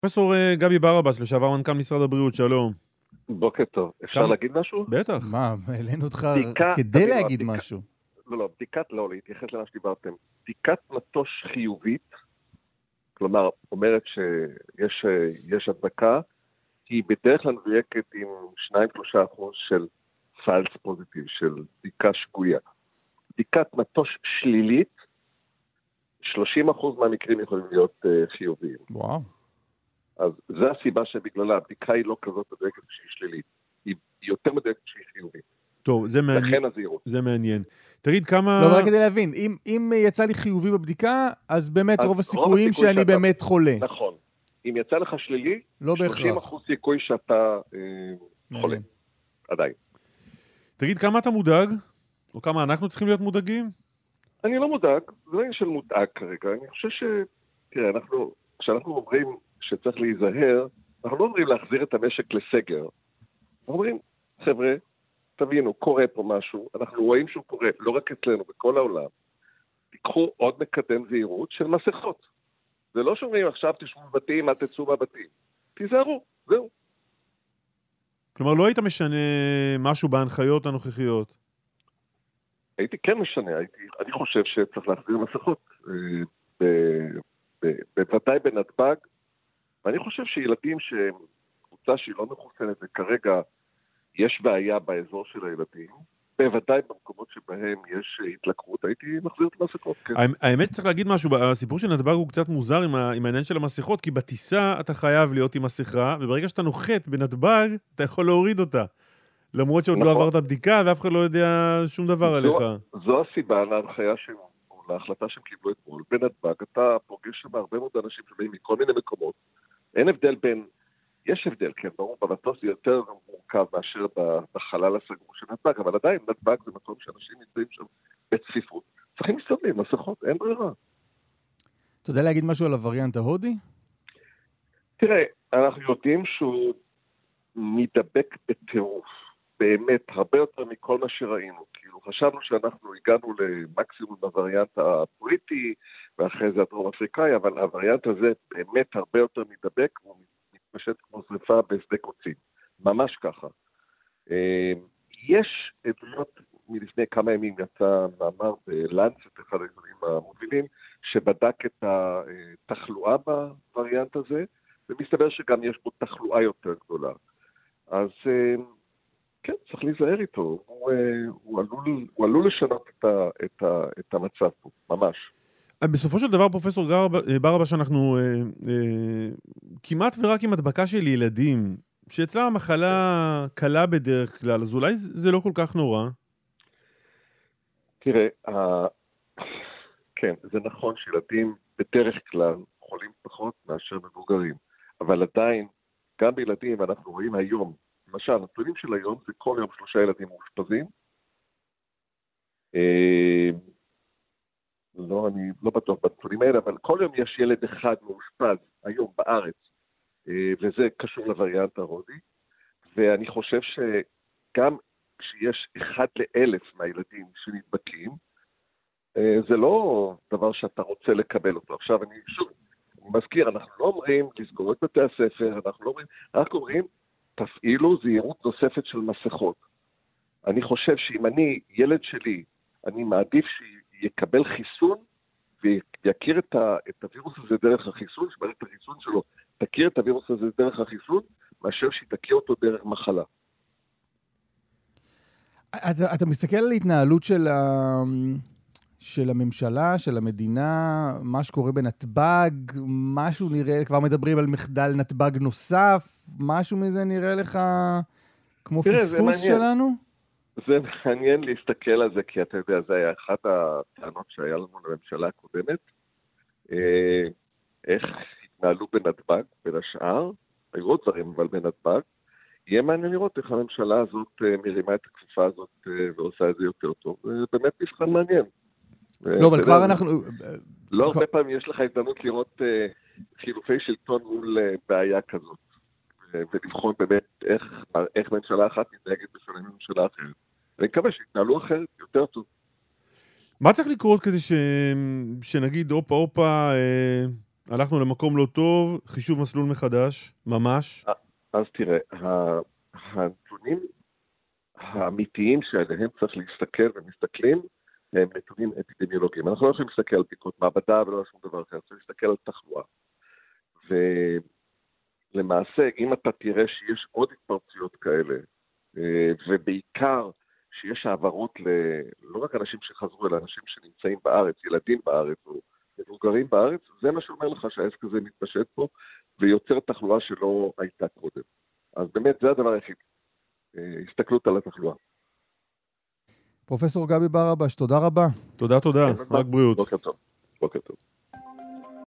פרופסור אה, גבי ברבש, לשעבר מנכ"ל משרד הבריאות, שלום. בוקר טוב. אפשר להגיד משהו? בטח. מה, העלינו אותך כדי להגיד משהו. לא, לא, בדיקת, לא, להתייחס למה שדיברתם. בדיקת מטוש חיובית, כלומר, אומרת שיש אה, יש הדבקה, היא בדרך כלל מדויקת עם 2-3 אחוז של פלס פוזיטיב, של בדיקה שגויה. בדיקת מטוש שלילית, 30 אחוז מהמקרים יכולים להיות אה, חיוביים. וואו. אז זו הסיבה שבגללה הבדיקה היא לא כזאת מדויקת כשהיא שלילית. היא יותר מדויקת כשהיא חיובית. טוב, זה מעניין. לכן הזהירות. זה מעניין. תגיד, כמה... לא, רק כדי להבין, אם- אם יצא לי חיובי בבדיקה, אז באמת אז רוב רוב הסיכויים הסיכוי שאני שאתה- באמת חולה. נכון. אם יצא לך שלילי, לא 30 בהכרח. אחוז סיכוי שאתה אה, חולה. עדיין. תגיד, כמה אתה מודאג? או כמה אנחנו צריכים להיות מודאגים? אני לא מודאג, זה לא עניין של מודאג כרגע, אני חושב ש... תראה, אנחנו, כשאנחנו אומרים שצריך להיזהר, אנחנו לא אומרים להחזיר את המשק לסגר. אנחנו אומרים, חבר'ה, תבינו, קורה פה משהו, אנחנו רואים שהוא קורה, לא רק אצלנו, בכל העולם. תיקחו עוד מקדם זהירות של מסכות. זה לא שאומרים עכשיו תשבו בבתים, אל תצאו מהבתים. תיזהרו, זהו. כלומר, לא היית משנה משהו בהנחיות הנוכחיות. הייתי כן משנה, הייתי, אני חושב שצריך להחזיר מסכות, אה, ב- ב- בוודאי בנתב"ג, ואני חושב שילדים שהם קבוצה שהיא לא מחוסנת וכרגע יש בעיה באזור של הילדים, בוודאי במקומות שבהם יש התלקחות, הייתי מחזיר את המסכות, כן. האמ- האמת, צריך להגיד משהו, הסיפור של נתב"ג הוא קצת מוזר עם ה- עם העניין של המסכות, כי בטיסה אתה חייב להיות עם מסכה, וברגע שאתה נוחת בנתב"ג, אתה יכול להוריד אותה. למרות שעוד לא נכון. עברת בדיקה, ואף אחד לא יודע שום דבר עליך. זו- זו הסיבה להנחיה שהם, או להחלטה שהם קיבלו אתמול. בנתב"ג אתה פוגש שם הרבה מאוד אנשים שבאים מכל מיני מקומות. אין הבדל בין, יש הבדל, כן, ברור, במטוס זה יותר מורכב מאשר בחלל הסגור של נתב"ג, אבל עדיין נתב"ג זה מקום שאנשים נמצאים שם בצפיפות. צריכים להסתובב עם מסכות, אין ברירה. אתה יודע להגיד משהו על הווריאנט ההודי? תראה, אנחנו יודעים שהוא מידבק בטירוף, באמת, הרבה יותר מכל מה שראינו. כאילו, חשבנו שאנחנו הגענו למקסימום בווריאנט הבריטי, ואחרי זה הדרום אפריקאי, אבל הווריאנט הזה באמת הרבה יותר מידבק, והוא מתפשט כמו שרפה בשדה קוצים. ממש ככה. אה, יש עדויות, מלפני כמה ימים יצא מאמר בלנסט, אחד העיתונים המובילים, שבדק את התחלואה בווריאנט הזה, ומסתבר שגם יש בו תחלואה יותר גדולה. אז אה, כן, צריך להיזהר איתו, הוא, אה, הוא, עלול, הוא עלול לשנות את, ה, את, ה, את המצב פה, ממש. בסופו של דבר, פרופסור גר- ברבש, אנחנו אה, אה, כמעט ורק עם הדבקה של ילדים, שאצלם המחלה קלה בדרך כלל, אז אולי זה זה לא כל כך נורא. תראה, ה... כן, זה נכון שילדים בדרך כלל חולים פחות מאשר מבוגרים, אבל עדיין, גם בילדים אנחנו רואים היום, למשל, הנתונים של היום זה כל יום שלושה ילדים מאושפזים. אה, לא, אני לא בטוח בנתונים האלה, אבל כל יום יש ילד אחד מאושפז היום בארץ, אה, וזה קשור לווריאנט ההודי, ואני חושב שגם כשיש אחד לאלף מהילדים שנדבקים, אה, זה לא דבר שאתה רוצה לקבל אותו. עכשיו, אני שוב מזכיר, אנחנו לא אומרים לסגור את בתי הספר, אנחנו לא אומרים, רק אומרים, תפעילו זהירות נוספת של מסכות. אני חושב שאם אני, ילד שלי, אני מעדיף שיקבל חיסון ויכיר את, ה, את הווירוס הזה דרך החיסון, שמערכת החיסון שלו תכיר את הווירוס הזה דרך החיסון, מאשר שהיא תכיר אותו דרך מחלה. אתה, אתה מסתכל על התנהלות של, ה... של הממשלה, של המדינה, מה שקורה בנתב"ג, משהו נראה, כבר מדברים על מחדל נתב"ג נוסף, משהו מזה נראה לך כמו תראה, פספוס. שלנו? זה מעניין להסתכל על זה, כי אתה יודע, זה היה אחת הטענות שהיה לנו לממשלה הקודמת. אה, איך התנהלו בנתב"ג, בין השאר, היו עוד דברים, אבל בנתב"ג. יהיה מעניין לראות איך הממשלה הזאת אה, מרימה את הכפיפה הזאת אה, ועושה את זה יותר טוב. זה באמת מבחן מעניין. לא, אבל כבר אנחנו... לא הרבה פעמים יש לך הזדמנות לראות אה, חילופי שלטון מול אה, בעיה כזאת, ו- ולבחון באמת איך, איך ממשלה אחת מתנהגת בשונה מממשלה אחרת. אני מקווה שיתנהלו אחרת, יותר טוב. מה צריך לקרות כדי ש... שנגיד, הופה הופה, אה, הלכנו למקום לא טוב, חישוב מסלול מחדש, ממש. אז תראה, הנתונים האמיתיים שעליהם צריך להסתכל ומסתכלים, הם נתונים אפידמיולוגיים. אנחנו לא יכולים להסתכל על בדיקות מעבדה ולא על שום דבר אחר, צריך להסתכל על תחלואה. ולמעשה, אם אתה תראה שיש עוד התפרצויות כאלה, אה, ובעיקר שיש העברות ל... לא רק אנשים שחזרו, אלא אנשים שנמצאים בארץ, ילדים בארץ או מבוגרים בארץ, זה מה שאומר לך שהעסק הזה מתפשט פה ויוצר תחלואה שלא הייתה קודם. אז באמת, זה הדבר היחיד. אה, הסתכלות על התחלואה. פרופסור גבי ברבש, תודה רבה. תודה, תודה. רק בריאות. בוקר טוב. בוקר טוב.